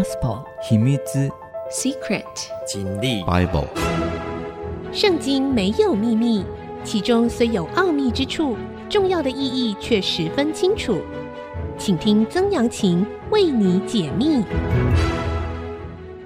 Gospel 秘密 Secret 经历 Bible 圣经没有秘密，其中虽有奥秘之处，重要的意义却十分清楚。请听曾阳晴为你解密。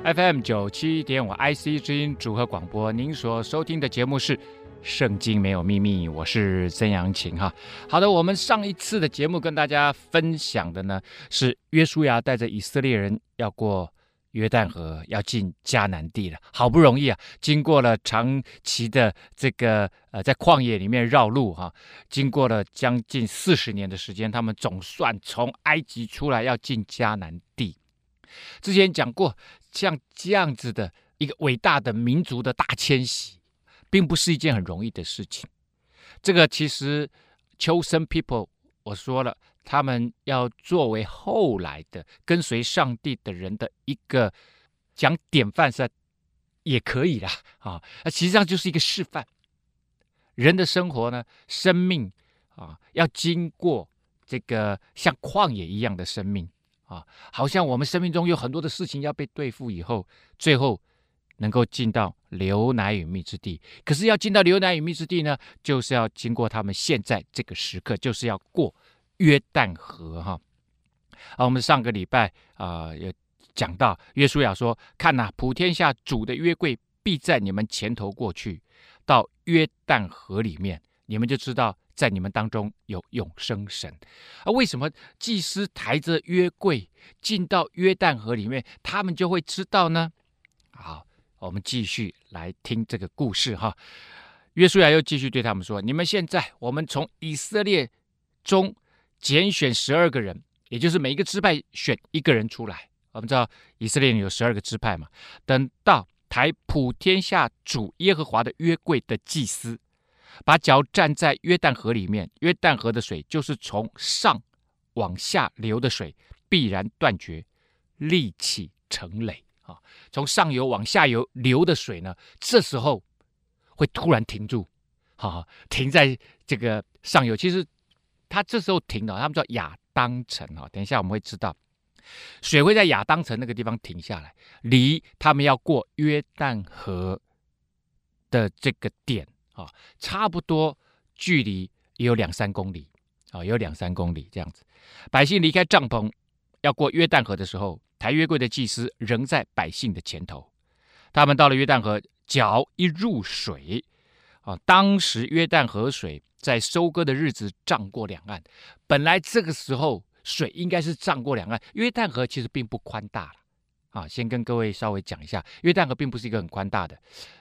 FM 九七点五 IC 之音组合广播，您所收听的节目是。圣经没有秘密，我是曾阳晴哈。好的，我们上一次的节目跟大家分享的呢，是约书亚带着以色列人要过约旦河，要进迦南地了。好不容易啊，经过了长期的这个呃，在旷野里面绕路哈，经过了将近四十年的时间，他们总算从埃及出来，要进迦南地。之前讲过，像这样子的一个伟大的民族的大迁徙。并不是一件很容易的事情。这个其实，chosen people，我说了，他们要作为后来的跟随上帝的人的一个讲典范，是也可以啦啊。那实际上就是一个示范。人的生活呢，生命啊，要经过这个像旷野一样的生命啊，好像我们生命中有很多的事情要被对付以后，最后。能够进到流奶与蜜之地，可是要进到流奶与蜜之地呢，就是要经过他们现在这个时刻，就是要过约旦河哈。啊，我们上个礼拜啊，有讲到约书亚说：“看呐，普天下主的约柜必在你们前头过去，到约旦河里面，你们就知道在你们当中有永生神。”啊，为什么祭司抬着约柜进到约旦河里面，他们就会知道呢？好。我们继续来听这个故事哈。约书亚又继续对他们说：“你们现在，我们从以色列中拣选十二个人，也就是每一个支派选一个人出来。我们知道以色列有十二个支派嘛。等到抬普天下主耶和华的约柜的祭司，把脚站在约旦河里面，约旦河的水就是从上往下流的水，必然断绝，立起成垒。”啊，从上游往下游流的水呢，这时候会突然停住，哈，停在这个上游。其实它这时候停了，他们叫亚当城啊。等一下我们会知道，水会在亚当城那个地方停下来，离他们要过约旦河的这个点啊，差不多距离也有两三公里啊，有两三公里这样子。百姓离开帐篷要过约旦河的时候。抬约柜的祭司仍在百姓的前头，他们到了约旦河，脚一入水，啊，当时约旦河水在收割的日子涨过两岸。本来这个时候水应该是涨过两岸。约旦河其实并不宽大了，啊，先跟各位稍微讲一下，约旦河并不是一个很宽大的，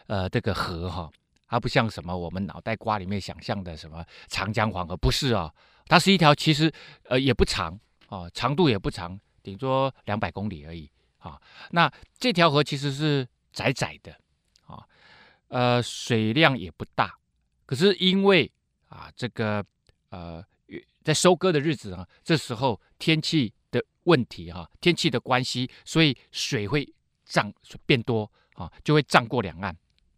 呃，这个河哈，它不像什么我们脑袋瓜里面想象的什么长江黄河，不是啊，它是一条其实呃也不长啊，长度也不长。顶多两百公里而已啊！那这条河其实是窄窄的啊，呃，水量也不大。可是因为啊，这个呃，在收割的日子啊，这时候天气的问题哈、啊，天气的关系，所以水会涨变多啊，就会涨过两岸。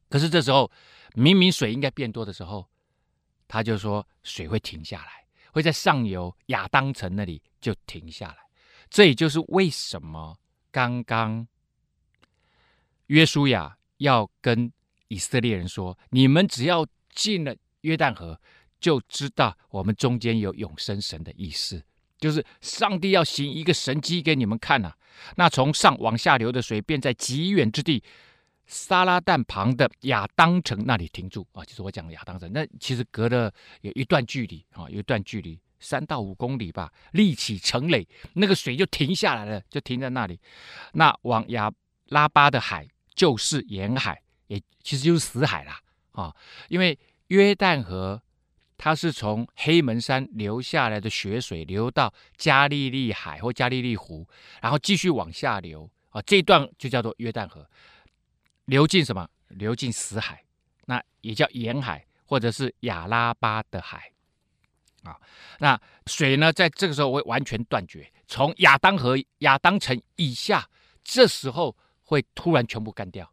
可是这时候明明水应该变多的时候，他就说水会停下来，会在上游亚当城那里就停下来。这也就是为什么刚刚约书亚要跟以色列人说：“你们只要进了约旦河，就知道我们中间有永生神的意思，就是上帝要行一个神迹给你们看呐、啊。那从上往下流的水，便在极远之地撒拉旦旁的亚当城那里停住啊。就是我讲的亚当城，那其实隔了有一段距离啊，有一段距离。”三到五公里吧，立起成垒，那个水就停下来了，就停在那里。那往亚拉巴的海就是沿海，也其实就是死海啦啊！因为约旦河它是从黑门山流下来的雪水流到加利利海或加利利湖，然后继续往下流啊，这段就叫做约旦河，流进什么？流进死海，那也叫沿海或者是亚拉巴的海。啊，那水呢，在这个时候会完全断绝，从亚当河、亚当城以下，这时候会突然全部干掉，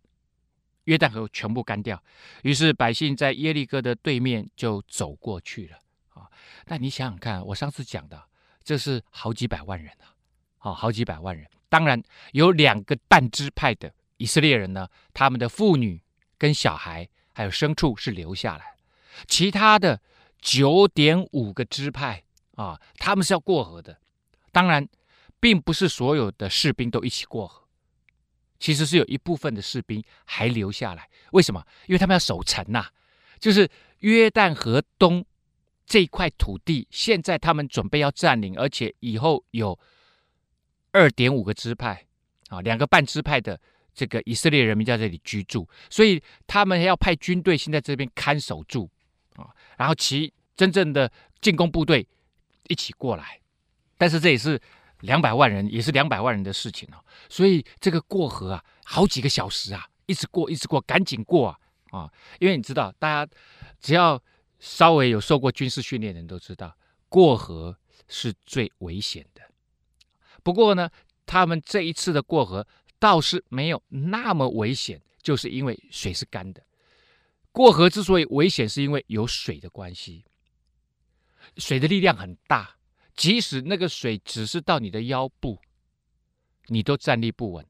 约旦河全部干掉。于是百姓在耶利哥的对面就走过去了。啊，那你想想看，我上次讲的，这是好几百万人啊，好，好几百万人，当然有两个半支派的以色列人呢，他们的妇女跟小孩还有牲畜是留下来，其他的九点五个支派啊，他们是要过河的。当然，并不是所有的士兵都一起过河，其实是有一部分的士兵还留下来。为什么？因为他们要守城呐，就是约旦河东这一块土地，现在他们准备要占领，而且以后有。二点五个支派啊，两个半支派的这个以色列人民在这里居住，所以他们要派军队先在这边看守住啊，然后其真正的进攻部队一起过来。但是这也是两百万人，也是两百万人的事情啊，所以这个过河啊，好几个小时啊，一直过，一直过，赶紧过啊啊！因为你知道，大家只要稍微有受过军事训练的人都知道，过河是最危险的。不过呢，他们这一次的过河倒是没有那么危险，就是因为水是干的。过河之所以危险，是因为有水的关系。水的力量很大，即使那个水只是到你的腰部，你都站立不稳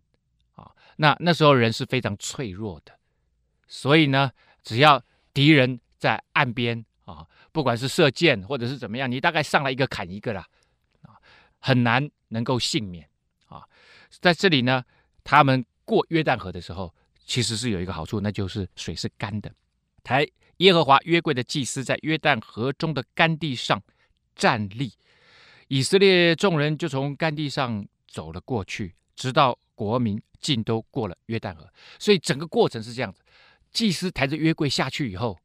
啊。那那时候人是非常脆弱的，所以呢，只要敌人在岸边啊，不管是射箭或者是怎么样，你大概上来一个砍一个啦，啊，很难。能够幸免啊，在这里呢，他们过约旦河的时候，其实是有一个好处，那就是水是干的。抬耶和华约柜的祭司在约旦河中的干地上站立，以色列众人就从干地上走了过去，直到国民尽都过了约旦河。所以整个过程是这样子：祭司抬着约柜下去以后，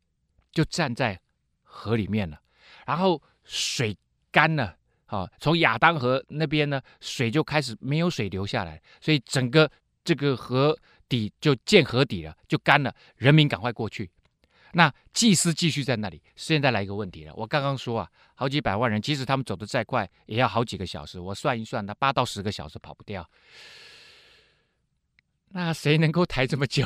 就站在河里面了，然后水干了。好，从亚当河那边呢，水就开始没有水流下来，所以整个这个河底就见河底了，就干了。人民赶快过去，那祭司继续在那里。现在来一个问题了，我刚刚说啊，好几百万人，即使他们走得再快，也要好几个小时。我算一算，那八到十个小时跑不掉。那谁能够抬这么久？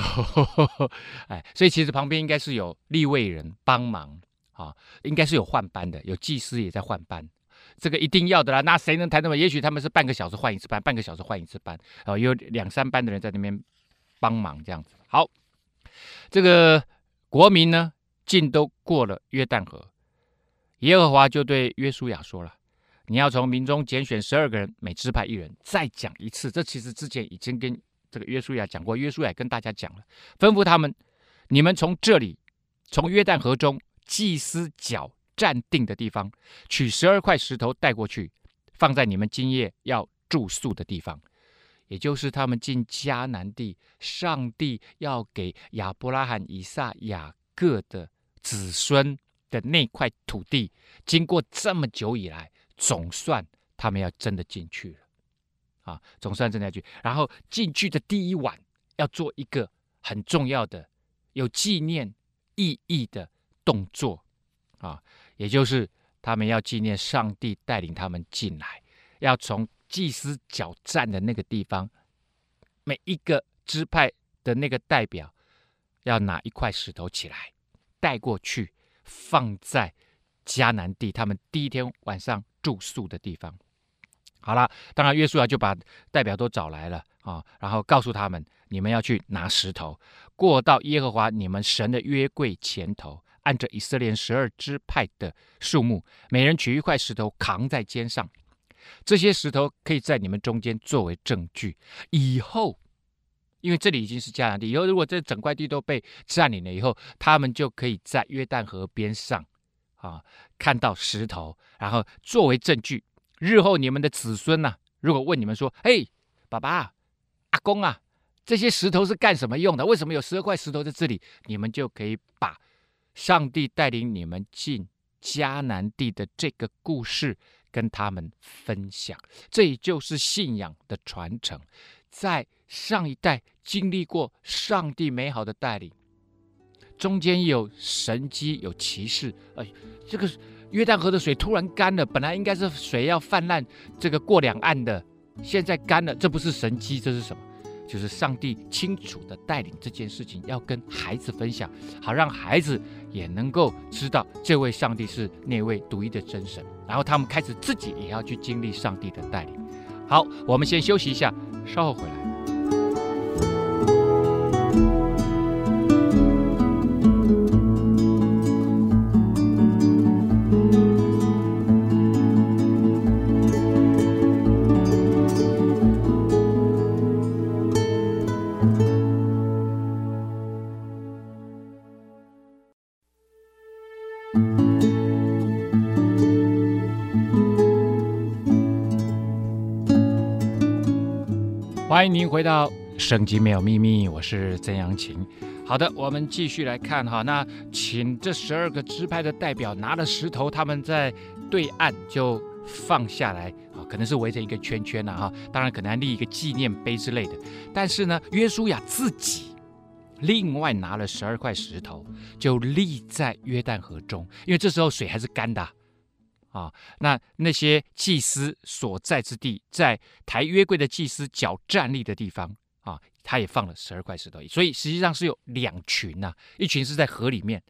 哎，所以其实旁边应该是有立位人帮忙啊，应该是有换班的，有祭司也在换班。这个一定要的啦，那谁能抬那么？也许他们是半个小时换一次班，半个小时换一次班，哦，有两三班的人在那边帮忙这样子。好，这个国民呢，尽都过了约旦河，耶和华就对约书亚说了：“你要从民中拣选十二个人，每支派一人。”再讲一次，这其实之前已经跟这个约书亚讲过，约书亚跟大家讲了，吩咐他们：你们从这里，从约旦河中祭司脚。站定的地方，取十二块石头带过去，放在你们今夜要住宿的地方，也就是他们进迦南地，上帝要给亚伯拉罕、以撒、雅各的子孙的那块土地。经过这么久以来，总算他们要真的进去了，啊，总算真的去。然后进去的第一晚，要做一个很重要的、有纪念意义的动作，啊。也就是他们要纪念上帝带领他们进来，要从祭司脚站的那个地方，每一个支派的那个代表要拿一块石头起来带过去，放在迦南地他们第一天晚上住宿的地方。好了，当然约书亚就把代表都找来了啊，然后告诉他们：你们要去拿石头，过到耶和华你们神的约柜前头。按着以色列十二支派的数目，每人取一块石头扛在肩上。这些石头可以在你们中间作为证据。以后，因为这里已经是迦南地，以后如果这整块地都被占领了以后，他们就可以在约旦河边上啊看到石头，然后作为证据。日后你们的子孙呐、如果问你们说：“嘿，爸爸、阿公啊，这些石头是干什么用的？为什么有十二块石头在这里？”你们就可以把。上帝带领你们进迦南地的这个故事，跟他们分享，这就是信仰的传承。在上一代经历过上帝美好的带领，中间有神迹、有奇事。哎，这个约旦河的水突然干了，本来应该是水要泛滥，这个过两岸的，现在干了，这不是神迹，这是什么？就是上帝清楚的带领这件事情，要跟孩子分享，好让孩子也能够知道这位上帝是那位独一的真神。然后他们开始自己也要去经历上帝的带领。好，我们先休息一下，稍后回来。欢迎您回到《圣经没有秘密》，我是曾阳晴。好的，我们继续来看哈。那请这十二个支派的代表拿了石头，他们在对岸就放下来啊，可能是围成一个圈圈呐哈。当然，可能还立一个纪念碑之类的。但是呢，约书亚自己另外拿了十二块石头，就立在约旦河中，因为这时候水还是干的。啊那那些祭司所在之地，在抬约柜的祭司脚站立的地方啊，他也放了十二块石头，所以实际上是有两群呐、一群是在河里面，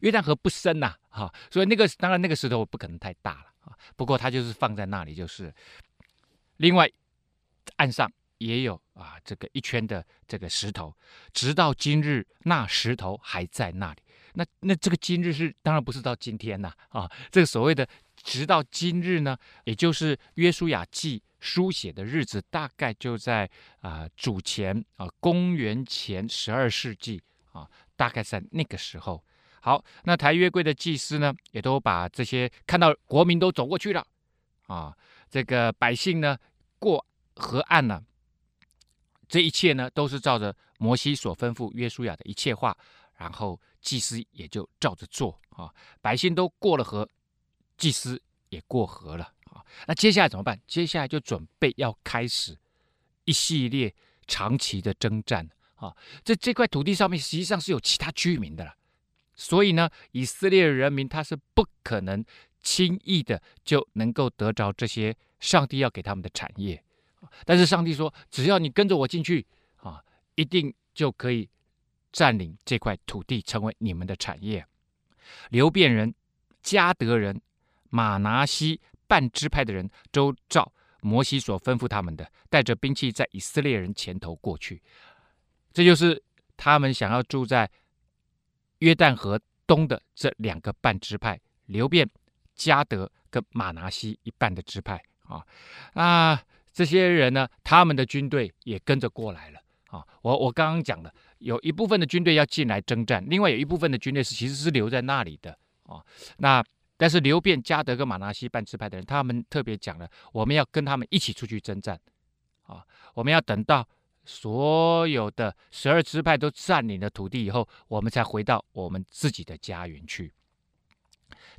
约旦河不深呐、哈、所以那个当然那个石头不可能太大了啊，不过他就是放在那里，就是另外岸上也有啊这个一圈的这个石头，直到今日那石头还在那里，那那这个今日是当然不是到今天呐，啊，这个所谓的。直到今日呢，也就是约书亚记书写的日子，大概就在啊、主前啊、公元前十二世纪啊，大概在那个时候。好，那抬约柜的祭司呢，也都把这些看到国民都走过去了啊，这个百姓呢过河岸了，这一切呢都是照着摩西所吩咐约书亚的一切话，然后祭司也就照着做啊，百姓都过了河。祭司也过河了啊，那接下来怎么办？接下来就准备要开始一系列长期的征战啊。这这块土地上面实际上是有其他居民的了，所以呢，以色列人民他是不可能轻易的就能够得着这些上帝要给他们的产业。但是上帝说，只要你跟着我进去啊，一定就可以占领这块土地，成为你们的产业。流便人、迦得人。马拿西半支派的人都照摩西所吩咐他们的，带着兵器在以色列人前头过去。这就是他们想要住在约旦河东的这两个半支派：流便、迦得跟马拿西一半的支派啊。啊，这些人呢，他们的军队也跟着过来了啊。我我刚刚讲了，有一部分的军队要进来征战，另外有一部分的军队是其实是留在那里的啊。那但是流便、迦得跟玛拿西半支派的人，他们特别讲了，我们要跟他们一起出去征战，啊，我们要等到所有的十二支派都占领了土地以后，我们才回到我们自己的家园去。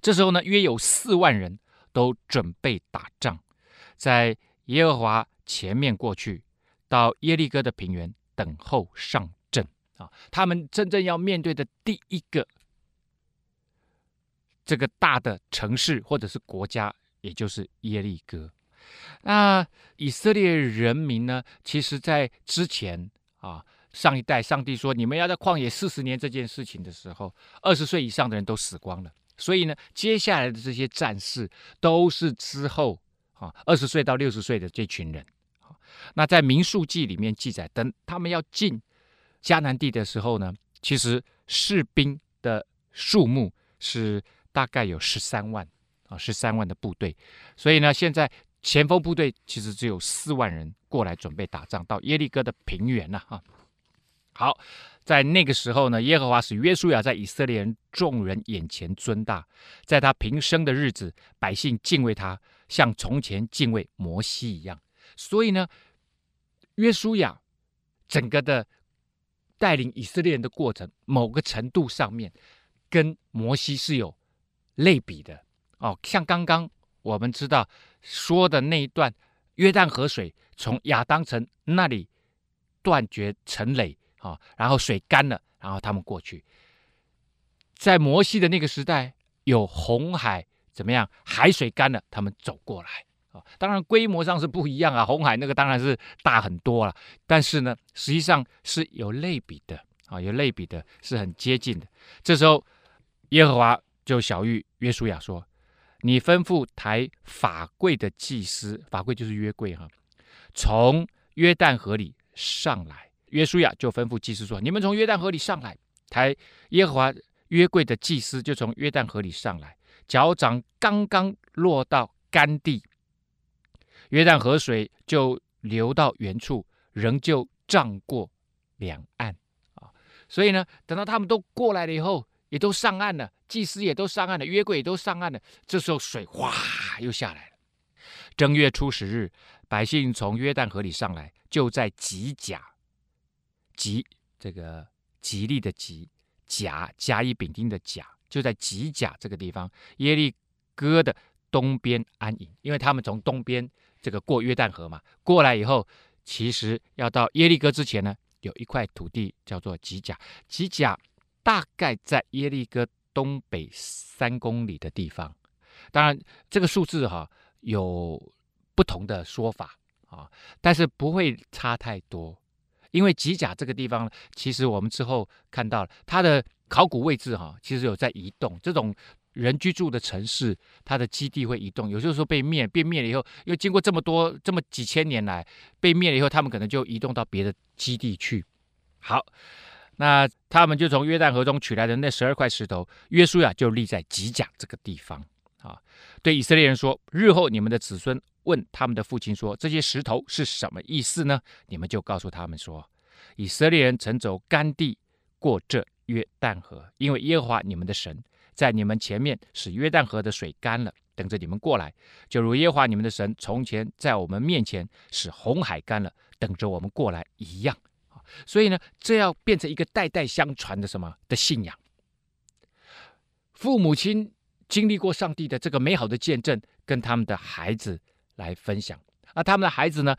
这时候呢，约有四万人都准备打仗，在耶和华前面过去，到耶利哥的平原等候上阵啊。他们真正要面对的第一个。这个大的城市或者是国家，也就是耶利哥。那以色列人民呢？其实，在之前啊，上一代上帝说你们要在旷野四十年这件事情的时候，二十岁以上的人都死光了。所以呢，接下来的这些战士都是之后啊，二十岁到六十岁的这群人。那在民数记里面记载，等他们要进迦南地的时候呢，其实士兵的数目是。大概有十三万啊，十三万的部队，所以呢，现在前锋部队其实只有四万人过来准备打仗，到耶利哥的平原了哈。好，在那个时候呢，耶和华使约书亚在以色列人众人眼前尊大，在他平生的日子，百姓敬畏他，像从前敬畏摩西一样。所以呢，约书亚整个的带领以色列人的过程，某个程度上面跟摩西是有。类比的哦，像刚刚我们知道说的那一段，约旦河水从亚当城那里断绝成垒啊、哦，然后水干了，然后他们过去。在摩西的那个时代，有红海怎么样？海水干了，他们走过来啊、当然规模上是不一样啊，红海那个当然是大很多了，但是呢，实际上是有类比的啊、有类比的，是很接近的。这时候耶和华。就小玉约书亚说：“你吩咐抬法柜的祭司，法柜就是约柜哈，从约旦河里上来。约书亚就吩咐祭司说：“你们从约旦河里上来。”抬耶和华约柜的祭司就从约旦河里上来，脚掌刚刚落到干地，约旦河水就流到原处，仍旧涨过两岸啊。所以呢，等到他们都过来了以后，也都上岸了，祭司也都上岸了，约柜也都上岸了。这时候水哗又下来了。正月初十日，百姓从约旦河里上来，就在吉甲，吉这个。吉利的吉，甲甲乙丙丁的甲，就在吉甲这个地方，耶利哥的东边安营，因为他们从东边这个过约旦河嘛，过来以后，其实要到耶利哥之前呢，有一块土地叫做吉甲，吉甲大概在耶利哥东北三公里的地方，当然这个数字哈、有不同的说法啊，但是不会差太多。因为吉甲这个地方，其实我们之后看到了它的考古位置哈，其实有在移动。这种人居住的城市，它的基地会移动，有些时候被灭，被灭了以后，又经过这么多这么几千年来被灭了以后，他们可能就移动到别的基地去。好，那他们就从约旦河中取来的那十二块石头，约书亚就立在吉甲这个地方啊，对以色列人说：日后你们的子孙。问他们的父亲说：“这些石头是什么意思呢？”你们就告诉他们说：“以色列人曾走干地过这约旦河，因为耶和华你们的神在你们前面使约旦河的水干了，等着你们过来，就如耶和华你们的神从前在我们面前使红海干了，等着我们过来一样。”所以呢，这要变成一个代代相传的什么的信仰？父母亲经历过上帝的这个美好的见证，跟他们的孩子。来分享，而他们的孩子呢，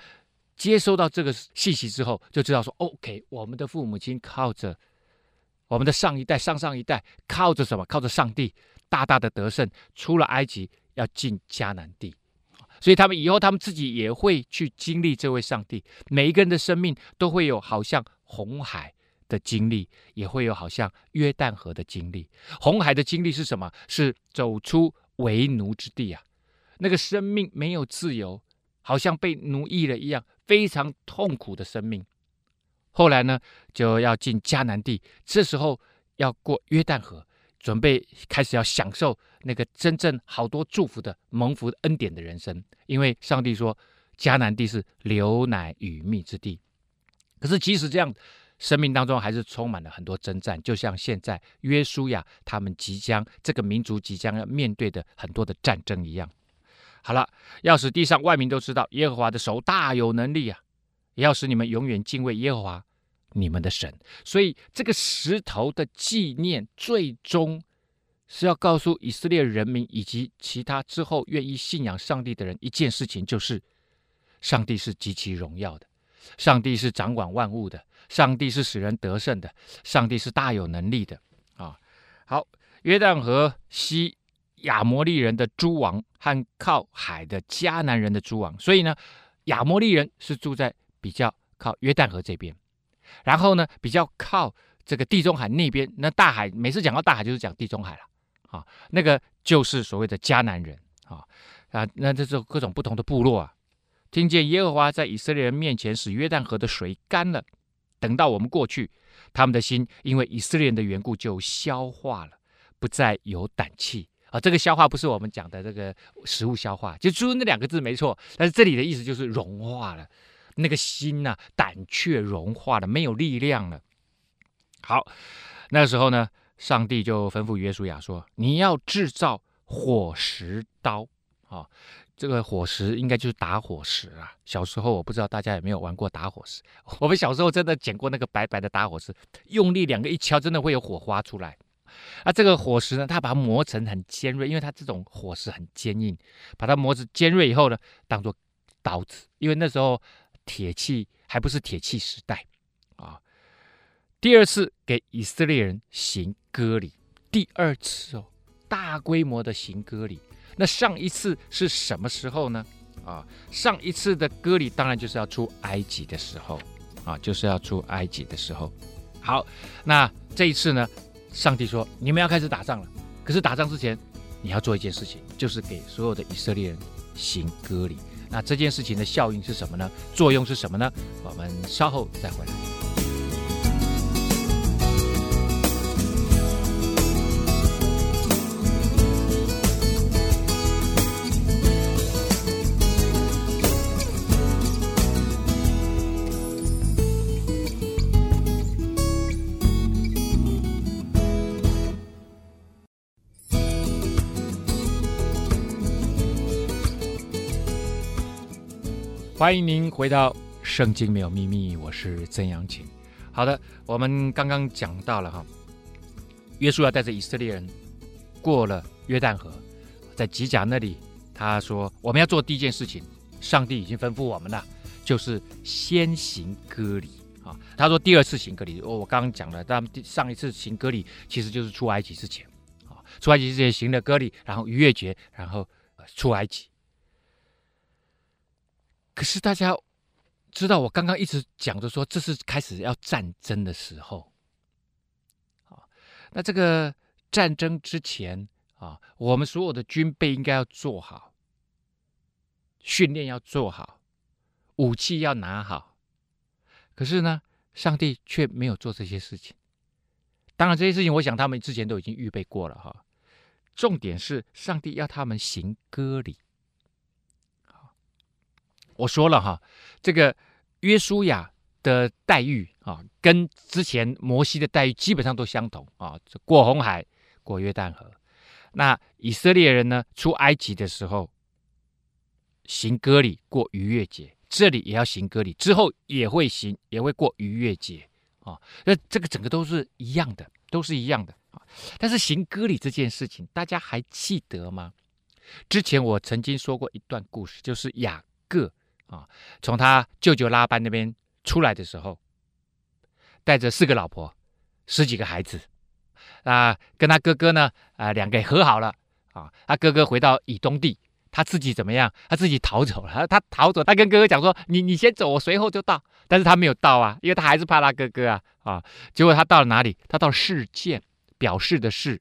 接收到这个信息之后，就知道说：“OK，我们的父母亲靠着我们的上一代、上上一代，靠着什么？靠着上帝，大大的得胜，出了埃及，要进迦南地。所以他们以后，他们自己也会去经历这位上帝。每一个人的生命都会有好像红海的经历，也会有好像约旦河的经历。红海的经历是什么？是走出为奴之地啊。”那个生命没有自由，好像被奴役了一样，非常痛苦的生命。后来呢，就要进迦南地，这时候要过约旦河，准备开始要享受那个真正好多祝福的蒙福恩典的人生。因为上帝说，迦南地是流奶与蜜之地。可是即使这样，生命当中还是充满了很多征战，就像现在约书亚他们即将这个民族即将要面对的很多的战争一样。好了，要使地上万民都知道耶和华的手大有能力啊！也要使你们永远敬畏耶和华你们的神。所以这个石头的纪念，最终是要告诉以色列人民以及其他之后愿意信仰上帝的人一件事情，就是上帝是极其荣耀的，上帝是掌管万物的，上帝是使人得胜的，上帝是大有能力的啊！好，约旦河西。亚摩利人的诸王和靠海的迦南人的诸王，所以呢，亚摩利人是住在比较靠约旦河这边，然后呢，比较靠这个地中海那边。那大海每次讲到大海就是讲地中海了啊，那个就是所谓的迦南人啊啊，那这是各种不同的部落啊。听见耶和华在以色列人面前使约旦河的水干了，等到我们过去，他们的心因为以色列人的缘故就消化了，不再有胆气。啊，这个消化不是我们讲的这个食物消化，就“猪”那两个字没错，但是这里的意思就是融化了，那个心呐、胆怯融化了，没有力量了。好，那时候呢，上帝就吩咐约书亚说：“你要制造火石刀啊，这个火石应该就是打火石啊。小时候我不知道大家有没有玩过打火石，我们小时候真的捡过那个白白的打火石，用力两个一敲，真的会有火花出来。”啊，这个火石呢，它把它磨成很尖锐，因为它这种火石很坚硬，把它磨成尖锐以后呢，当做刀子。因为那时候铁器还不是铁器时代啊。第二次给以色列人行割礼，第二次哦，大规模的行割礼。那上一次是什么时候呢？啊，上一次的割礼当然就是要出埃及的时候啊，就是要出埃及的时候。好，那这一次呢？上帝说：“你们要开始打仗了。可是打仗之前，你要做一件事情，就是给所有的以色列人行割礼。那这件事情的效应是什么呢？作用是什么呢？我们稍后再回来。欢迎您回到《圣经没有秘密》，我是曾阳晴。好的，我们刚刚讲到了哈，约书亚带着以色列人过了约旦河，在吉甲那里，他说我们要做第一件事情，上帝已经吩咐我们了，就是先行割礼啊。他说第二次行割礼，我我刚刚讲了，他们上一次行割礼其实就是出埃及之前啊，出埃及之前行了割礼，然后逾越节，然后出埃及。可是大家知道，我刚刚一直讲着说，这是开始要战争的时候。啊，那这个战争之前啊，我们所有的军备应该要做好，训练要做好，武器要拿好。可是呢，上帝却没有做这些事情。当然，这些事情我想他们之前都已经预备过了哈。重点是，上帝要他们行割礼。我说了哈，这个约书亚的待遇啊，跟之前摩西的待遇基本上都相同啊。过红海，过约旦河。那以色列人呢，出埃及的时候行割礼，过逾越节，这里也要行割礼，之后也会行，也会过逾越节啊。那这个整个都是一样的，都是一样的啊。但是行割礼这件事情，大家还记得吗？之前我曾经说过一段故事，就是雅各。啊，从他舅舅拉班那边出来的时候，带着四个老婆，十几个孩子，啊，跟他哥哥呢，啊，两个和好了。啊，他哥哥回到以东地，他自己怎么样？他自己逃走了。他逃走，他跟哥哥讲说：“你你先走，我随后就到。”但是他没有到啊，因为他还是怕他哥哥啊。啊，结果他到了哪里？他到示剑，表示的示。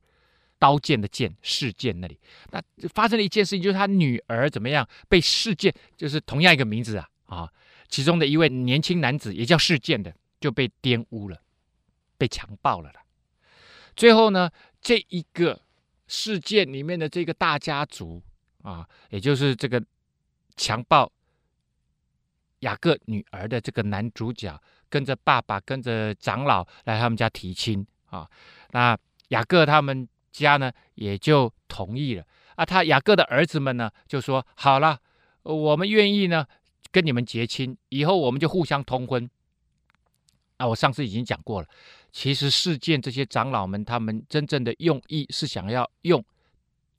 刀剑的剑，事件那里，那发生了一件事情，就是他女儿怎么样被事件，就是同样一个名字啊啊，其中的一位年轻男子也叫事件的，就被玷污了，被强暴了啦。最后呢，这一个事件里面的这个大家族啊，也就是这个强暴雅各女儿的这个男主角，跟着爸爸跟着长老来他们家提亲啊，那雅各他们。家呢也就同意了啊，他雅各的儿子们呢就说好了，我们愿意呢跟你们结亲，以后我们就互相通婚。啊，我上次已经讲过了，其实事件这些长老们，他们真正的用意是想要用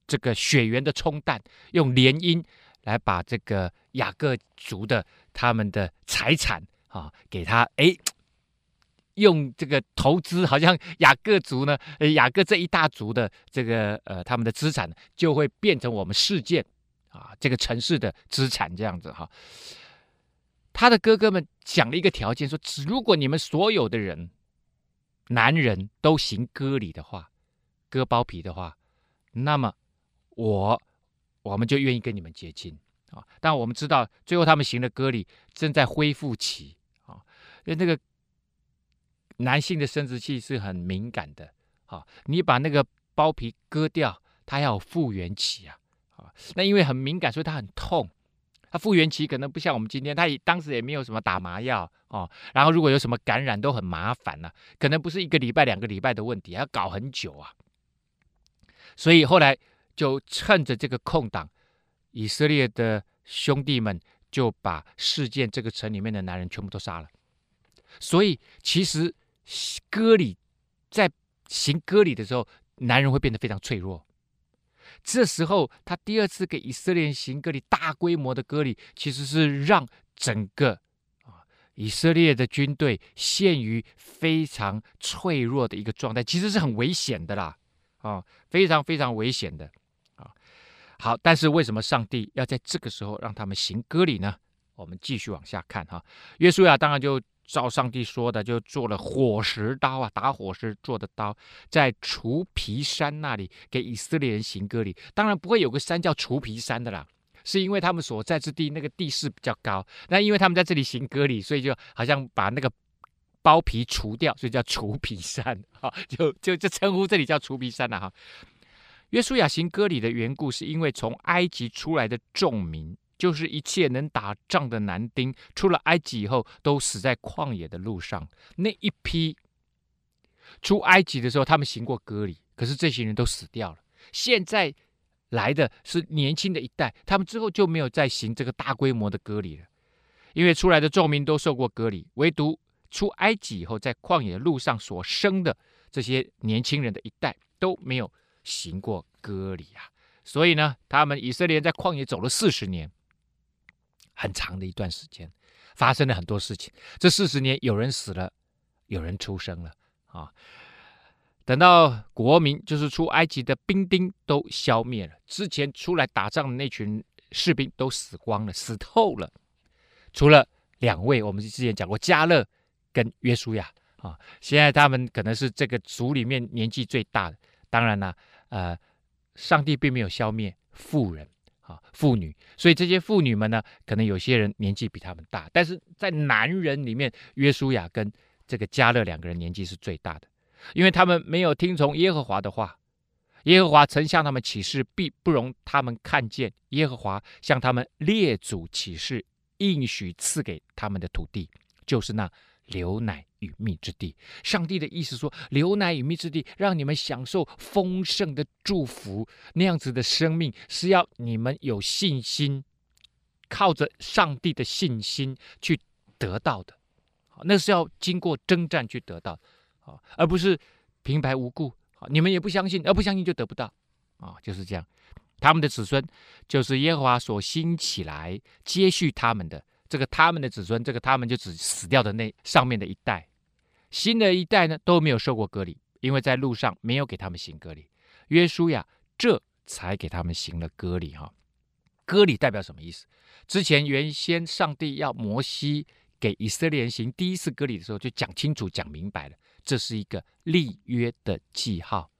这个血缘的冲淡，用联姻来把这个雅各族的他们的财产啊给他哎。用这个投资，好像雅各族呢，雅各这一大族的这个呃，他们的资产就会变成我们世界啊这个城市的资产这样子哈。他的哥哥们讲了一个条件，说：如果你们所有的人，男人都行割礼的话，割包皮的话，那么我我们就愿意跟你们结亲啊。但我们知道，最后他们行了割礼，正在恢复期啊，因为那个。男性的生殖器是很敏感的，啊，你把那个包皮割掉，它要复原期啊，啊，那因为很敏感，所以它很痛，它复原期可能不像我们今天，它当时也没有什么打麻药哦，然后如果有什么感染都很麻烦呐，可能不是一个礼拜、两个礼拜的问题，要搞很久啊，所以后来就趁着这个空档，以色列的兄弟们就把事件这个城里面的男人全部都杀了，所以其实。割礼，在行割礼的时候，男人会变得非常脆弱。这时候，他第二次给以色列人行割礼，大规模的割礼，其实是让整个啊以色列的军队陷于非常脆弱的一个状态，其实是很危险的啦，啊，非常非常危险的啊。好，但是为什么上帝要在这个时候让他们行割礼呢？我们继续往下看哈。约书亚当然就。照上帝说的，就做了火石刀啊，打火石做的刀，在除皮山那里给以色列人行割礼。当然不会有个山叫除皮山的啦，是因为他们所在之地那个地势比较高。那因为他们在这里行割礼，所以就好像把那个包皮除掉，所以叫除皮山。哈，就就就称呼这里叫除皮山了哈。约书亚行割礼的缘故，是因为从埃及出来的众民，就是一切能打仗的男丁，出了埃及以后，都死在旷野的路上。那一批出埃及的时候，他们行过割礼，可是这些人都死掉了。现在来的是年轻的一代，他们之后就没有再行这个大规模的割礼了，因为出来的众民都受过割礼，唯独出埃及以后在旷野的路上所生的这些年轻人的一代都没有行过割礼啊。所以呢，他们以色列人在旷野走了四十年，很长的一段时间，发生了很多事情。这四十年，有人死了，有人出生了啊。等到国民，就是出埃及的兵丁都消灭了，之前出来打仗的那群士兵都死光了，死透了。除了两位，我们之前讲过加勒跟约书亚啊，现在他们可能是这个族里面年纪最大的。当然了，呃，上帝并没有消灭富人啊、妇女，所以这些妇女们呢，可能有些人年纪比他们大，但是在男人里面，约书亚跟这个加勒两个人年纪是最大的。因为他们没有听从耶和华的话，耶和华曾向他们起誓，必不容他们看见耶和华向他们列祖起誓应许赐给他们的土地，就是那流奶与蜜之地。上帝的意思说，牛奶与蜜之地，让你们享受丰盛的祝福，那样子的生命是要你们有信心，靠着上帝的信心去得到的，那是要经过征战去得到的。而不是平白无故，你们也不相信，而不相信就得不到，啊，就是这样。他们的子孙就是耶和华所兴起来接续他们的这个他们的子孙，这个他们就指死掉的那上面的一代，新的一代呢都没有受过割礼，因为在路上没有给他们行割礼。约书亚这才给他们行了割礼哈。割礼代表什么意思？之前原先上帝要摩西给以色列人行第一次割礼的时候，就讲清楚、讲明白了。这是一个立约的记号。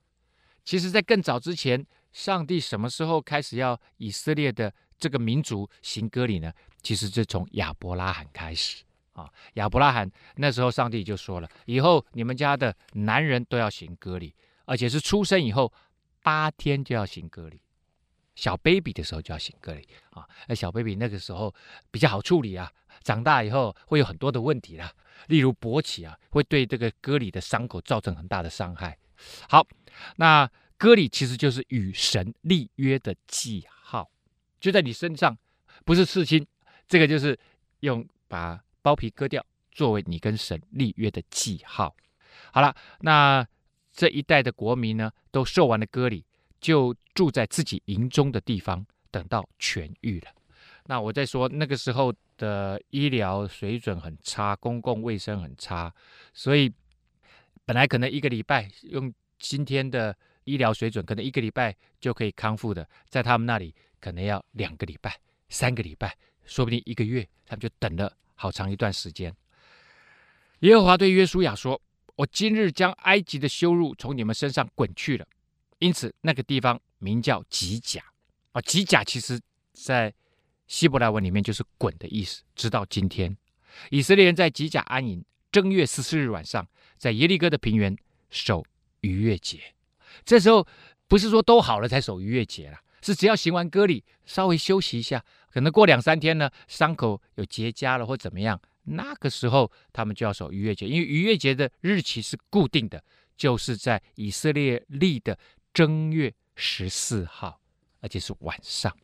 其实，在更早之前，上帝什么时候开始要以色列的这个民族行割礼呢？其实就从亚伯拉罕开始啊。亚伯拉罕那时候，上帝就说了：以后你们家的男人都要行割礼，而且是出生以后八天就要行割礼，小 baby 的时候就要行割礼啊。那小 baby 那个时候比较好处理啊，长大以后会有很多的问题啦。例如勃起啊，会对这个割礼的伤口造成很大的伤害。好，那割礼其实就是与神立约的记号，就在你身上，不是刺青，这个就是用把包皮割掉，作为你跟神立约的记号。好了，那这一代的国民呢，都受完了割礼，就住在自己营中的地方，等到痊愈了。那我再说那个时候。的医疗水准很差，公共卫生很差，所以本来可能一个礼拜用今天的医疗水准，可能一个礼拜就可以康复的，在他们那里可能要两个礼拜、三个礼拜，说不定一个月，他们就等了好长一段时间。耶和华对约书亚说：“我今日将埃及的羞辱从你们身上滚去了。”因此，那个地方名叫吉甲啊。吉甲其实在。希伯来文里面就是“滚”的意思。直到今天，以色列人在吉甲安营，正月十四日晚上，在耶利哥的平原守逾越节。这时候不是说都好了才守逾越节了，是只要行完割礼，稍微休息一下，可能过两三天呢，伤口有结痂了或怎么样，那个时候他们就要守逾越节，因为逾越节的日期是固定的，就是在以色列历的正月十四号，而且是晚上。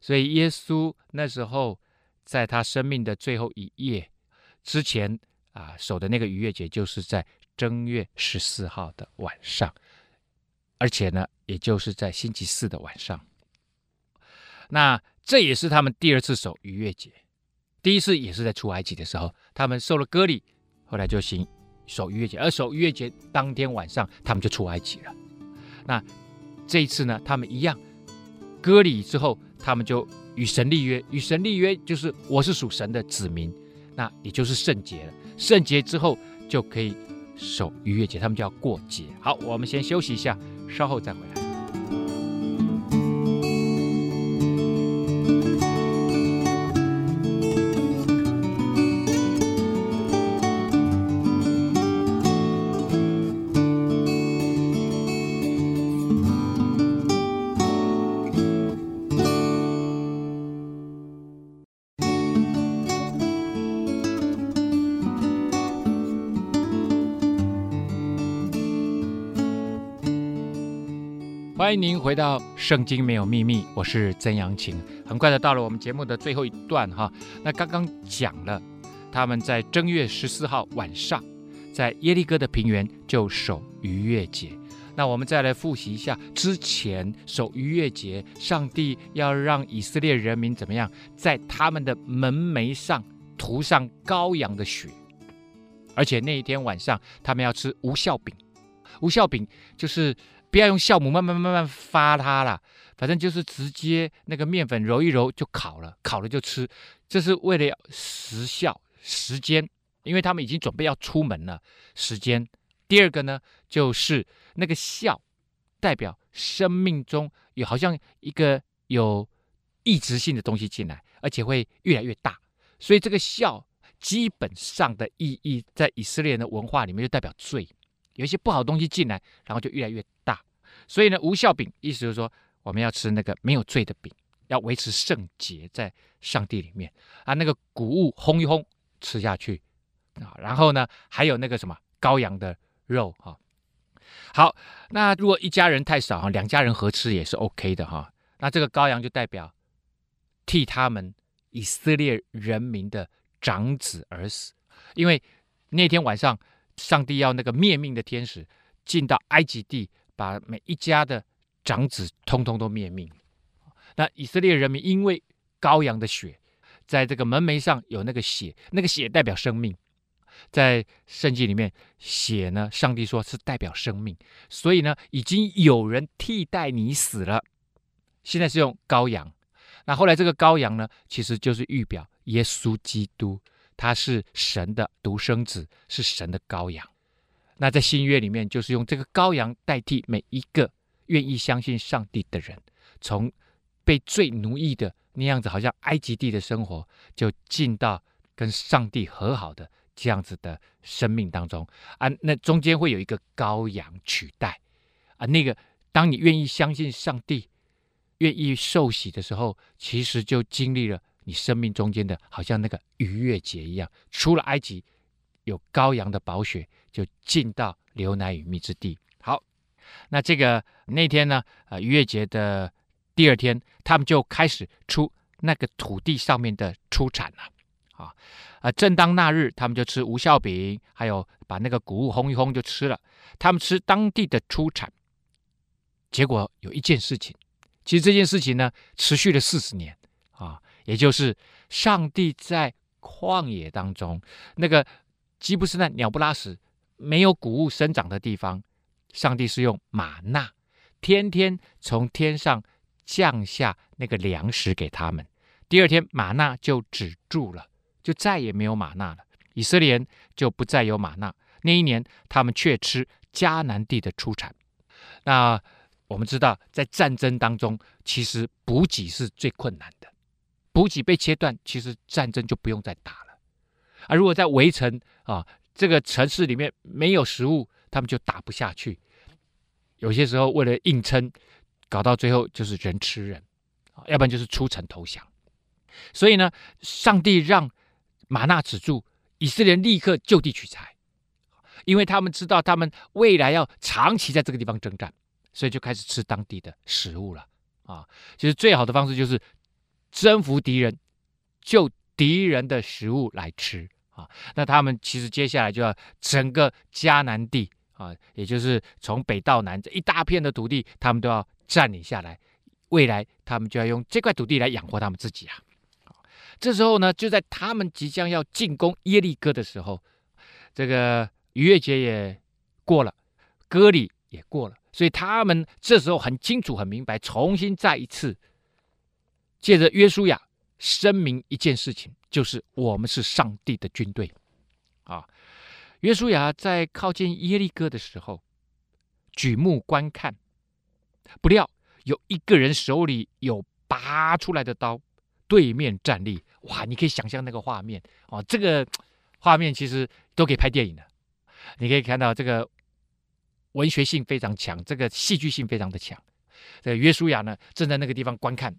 所以耶稣那时候在他生命的最后一夜之前啊，守的那个逾越节，就是在正月十四号的晚上，而且呢，也就是在星期四的晚上。那这也是他们第二次守逾越节，第一次也是在出埃及的时候，他们受了割礼，后来就行守逾越节，而守逾越节当天晚上，他们就出埃及了。那这一次呢，他们一样割礼之后。他们就与神立约，与神立约就是我是属神的子民，那也就是圣洁了。圣洁之后就可以守逾越节，他们就要过节。好，我们先休息一下，稍后再回来。欢迎您回到《圣经没有秘密》，我是曾阳晴。很快的到了我们节目的最后一段哈，那刚刚讲了他们在正月十四号晚上，在耶利哥的平原就守逾越节。那我们再来复习一下之前守逾越节，上帝要让以色列人民怎么样，在他们的门楣上涂上羔羊的血，而且那一天晚上他们要吃无效饼。无效饼就是不要用酵母慢慢慢慢发它了，反正就是直接那个面粉揉一揉就烤了，烤了就吃。这是为了时效时间，因为他们已经准备要出门了。时间。第二个呢，就是那个笑，代表生命中有好像一个有抑制性的东西进来，而且会越来越大。所以这个笑基本上的意义，在以色列人的文化里面就代表罪。有一些不好东西进来，然后就越来越大。所以呢，无效饼意思就是说，我们要吃那个没有罪的饼，要维持圣洁在上帝里面啊。那个谷物烘一烘吃下去啊，然后呢，还有那个什么羔羊的肉哈。好，那如果一家人太少哈，两家人合吃也是 OK 的哈。那这个羔羊就代表替他们以色列人民的长子而死，因为那天晚上。上帝要那个灭命的天使进到埃及地，把每一家的长子通通都灭命。那以色列人民因为羔羊的血，在这个门楣上有那个血，那个血代表生命。在圣经里面，血呢，上帝说是代表生命，所以呢，已经有人替代你死了。现在是用羔羊，那后来这个羔羊呢，其实就是预表耶稣基督。他是神的独生子，是神的羔羊。那在新约里面，就是用这个羔羊代替每一个愿意相信上帝的人，从被罪奴役的那样子，好像埃及地的生活，就进到跟上帝和好的这样子的生命当中啊。那中间会有一个羔羊取代啊。那个当你愿意相信上帝，愿意受洗的时候，其实就经历了。你生命中间的，好像那个逾越节一样，出了埃及，有羔羊的宝血，就进到牛奶与蜜之地。好，那这个那天呢，呃，逾越节的第二天，他们就开始出那个土地上面的出产了。啊，啊，正当那日，他们就吃无效饼，还有把那个谷物烘一烘就吃了。他们吃当地的出产，结果有一件事情，其实这件事情呢，持续了四十年。也就是上帝在旷野当中，那个鸡不生蛋、鸟不拉屎、没有谷物生长的地方，上帝是用玛纳，天天从天上降下那个粮食给他们。第二天玛纳就止住了，就再也没有玛纳了。以色列人就不再有玛纳。那一年他们却吃迦南地的出产。那我们知道，在战争当中，其实补给是最困难。补给被切断，其实战争就不用再打了。啊如果在围城啊，这个城市里面没有食物，他们就打不下去。有些时候为了硬撑，搞到最后就是人吃人，啊，要不然就是出城投降。所以呢，上帝让玛纳止住，以色列立刻就地取材，因为他们知道他们未来要长期在这个地方征战，所以就开始吃当地的食物了。啊，其实最好的方式就是。征服敌人，就敌人的食物来吃啊！那他们其实接下来就要整个迦南地啊，也就是从北到南这一大片的土地，他们都要占领下来。未来他们就要用这块土地来养活他们自己啊！这时候呢，就在他们即将要进攻耶利哥的时候，这个逾越节也过了，割礼也过了，所以他们这时候很清楚、很明白，重新再一次。借着约书亚声明一件事情，就是我们是上帝的军队啊！约书亚在靠近耶利哥的时候，举目观看，不料有一个人手里有拔出来的刀，对面站立。哇！你可以想象那个画面哦，这个画面其实都可以拍电影的。你可以看到这个文学性非常强，这个戏剧性非常的强。这约书亚呢，正在那个地方观看。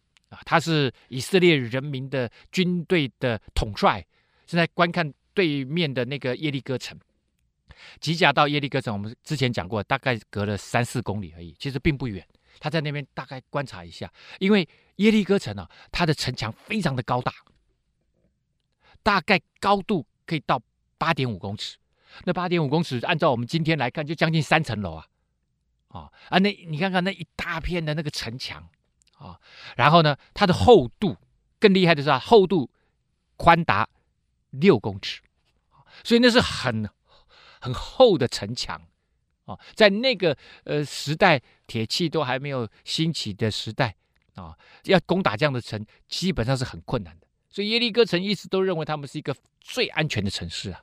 他是以色列人民的军队的统帅，正在观看对面的那个耶利哥城。吉甲到耶利哥城，我们之前讲过，大概隔了三四公里而已，其实并不远。他在那边大概观察一下，因为耶利哥城啊，它的城墙非常的高大，大概高度可以到八点五公尺。那八点五公尺，按照我们今天来看，就将近三层楼啊！啊啊，那你看看那一大片的那个城墙啊，然后呢，它的厚度更厉害的是啊，厚度宽达六公尺，所以那是很很厚的城墙啊，在那个呃时代，铁器都还没有兴起的时代啊，要攻打这样的城，基本上是很困难的。所以耶利哥城一直都认为他们是一个最安全的城市啊。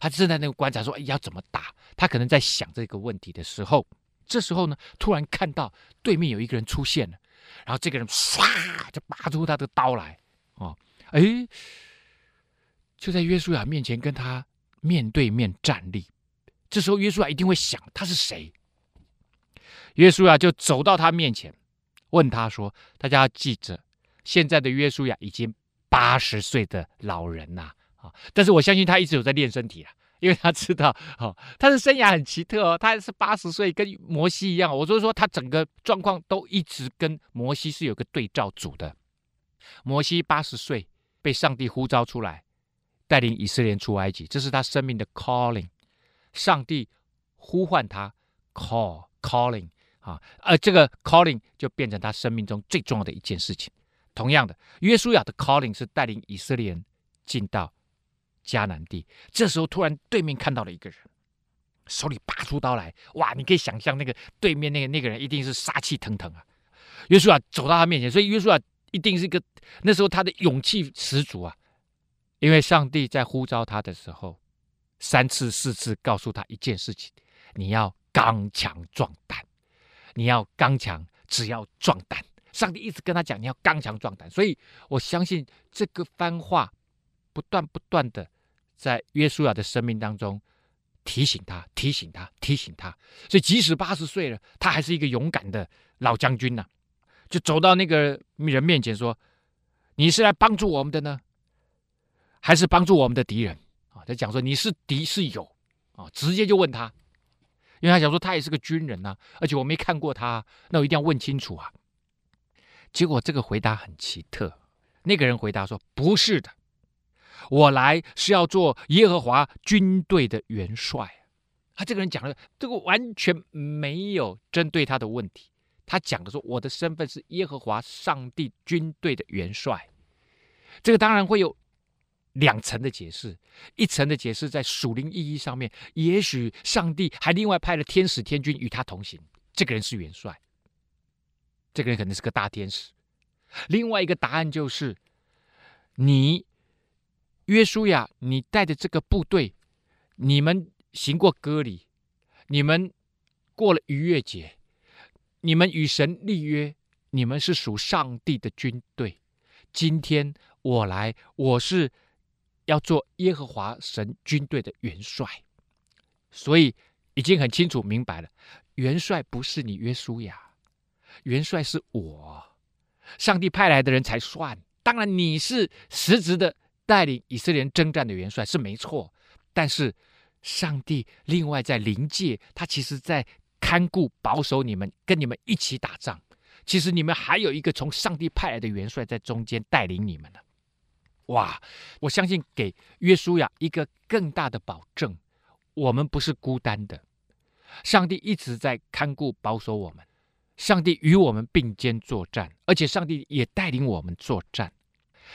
他正在那个观察，说：“哎，要怎么打？”他可能在想这个问题的时候，这时候呢，突然看到对面有一个人出现了，然后这个人唰就拔出他的刀来，哦，哎，就在约书亚面前跟他面对面站立。这时候约书亚一定会想他是谁？约书亚就走到他面前，问他说：“大家要记着，现在的约书亚已经八十岁的老人呐。”但是我相信他一直有在练身体啊，因为他知道，哦，他的生涯很奇特哦，他是八十岁，跟摩西一样。我就是说他整个状况都一直跟摩西是有个对照组的。摩西八十岁被上帝呼召出来，带领以色列出埃及，这是他生命的 calling。上帝呼唤他，call calling 啊，而这个 calling 就变成他生命中最重要的一件事情。同样的，约书亚的 calling 是带领以色列人进到。迦南地，这时候突然对面看到了一个人，手里拔出刀来，哇！你可以想象那个对面那个那个人一定是杀气腾腾啊。约书亚走到他面前，所以约书亚一定是一个那时候他的勇气十足啊，因为上帝在呼召他的时候，三次四次告诉他一件事情：你要刚强壮胆，你要刚强，只要壮胆。上帝一直跟他讲，你要刚强壮胆。所以我相信这个番话不断不断的。在约书亚的生命当中，提醒他，提醒他，提醒他。所以即使八十岁了，他还是一个勇敢的老将军呢、就走到那个人面前说：“你是来帮助我们的呢，还是帮助我们的敌人？”啊，他讲说：“你是敌是友？”啊，直接就问他，因为他想说他也是个军人呐、而且我没看过他，那我一定要问清楚啊。结果这个回答很奇特，那个人回答说：“不是的。”我来是要做耶和华军队的元帅。他这个人讲的这个完全没有针对他的问题。他讲的说，我的身份是耶和华上帝军队的元帅。这个当然会有两层的解释。一层的解释在属灵意义上面，也许上帝还另外派了天使天军与他同行。这个人是元帅，这个人可能是个大天使。另外一个答案就是你。约书亚，你带着这个部队，你们行过割礼，你们过了逾越节，你们与神立约，你们是属上帝的军队。今天我来，我是要做耶和华神军队的元帅，所以已经很清楚明白了，元帅不是你约书亚，元帅是我，上帝派来的人才算。当然你是实质的。带领以色列人征战的元帅是没错，但是上帝另外在临界，他其实在看顾保守你们，跟你们一起打仗。其实你们还有一个从上帝派来的元帅在中间带领你们呢。哇！我相信给约书亚一个更大的保证，我们不是孤单的，上帝一直在看顾保守我们，上帝与我们并肩作战，而且上帝也带领我们作战。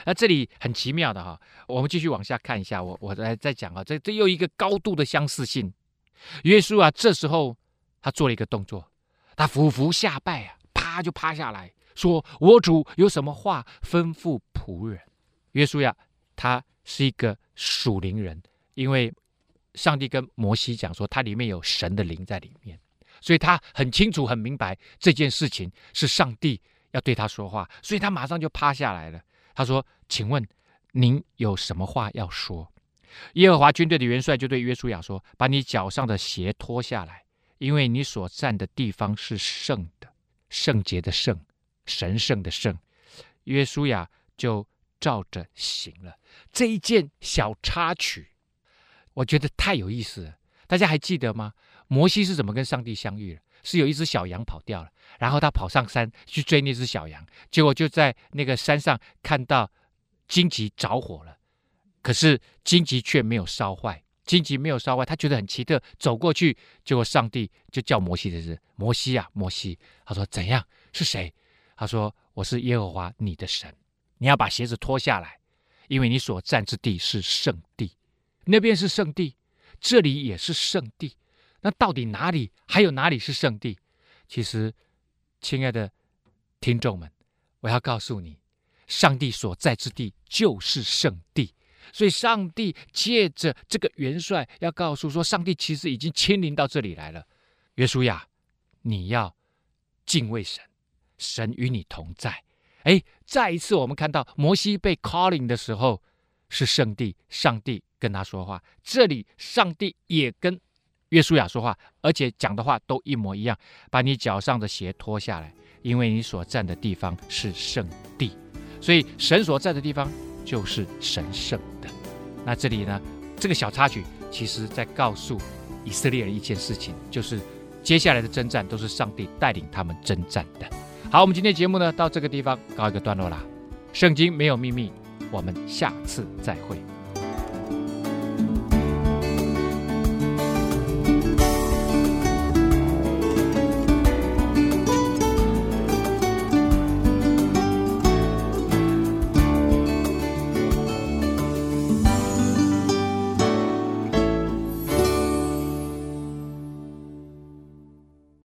那这里很奇妙的哈，我们继续往下看一下，我我来再讲啊，这这又一个高度的相似性。约书亚这时候他做了一个动作，他俯伏下拜啊，啪就趴下来说：“我主有什么话吩咐仆人？”约书亚他是一个属灵人，因为上帝跟摩西讲说，他里面有神的灵在里面，所以他很清楚很明白这件事情是上帝要对他说话，所以他马上就趴下来了。他说：“请问您有什么话要说？”耶和华军队的元帅就对约书亚说：“把你脚上的鞋脱下来，因为你所站的地方是圣的，圣洁的圣，神圣的圣。”约书亚就照着行了。这一件小插曲，我觉得太有意思了。大家还记得吗？摩西是怎么跟上帝相遇的？是有一只小羊跑掉了，然后他跑上山去追那只小羊，结果就在那个山上看到荆棘着火了，可是荆棘却没有烧坏。荆棘没有烧坏，他觉得很奇特，走过去，结果上帝就叫摩西的是摩西啊，摩西。他说怎样？是谁？他说我是耶和华你的神，你要把鞋子脱下来，因为你所站之地是圣地，那边是圣地，这里也是圣地。那到底哪里还有哪里是圣地？其实，亲爱的听众们，我要告诉你，上帝所在之地就是圣地。所以，上帝借着这个元帅要告诉说，上帝其实已经亲临到这里来了。约书亚，你要敬畏神，神与你同在。哎，再一次我们看到摩西被 calling 的时候是圣地，上帝跟他说话。这里上帝也跟约书亚说话，而且讲的话都一模一样。把你脚上的鞋脱下来，因为你所站的地方是圣地。所以，神所在的地方。就是神圣的。那这里呢，这个小插曲，其实在告诉以色列人一件事情，就是接下来的征战都是上帝带领他们征战的。好，我们今天节目呢，到这个地方告一个段落啦。圣经没有秘密，我们下次再会。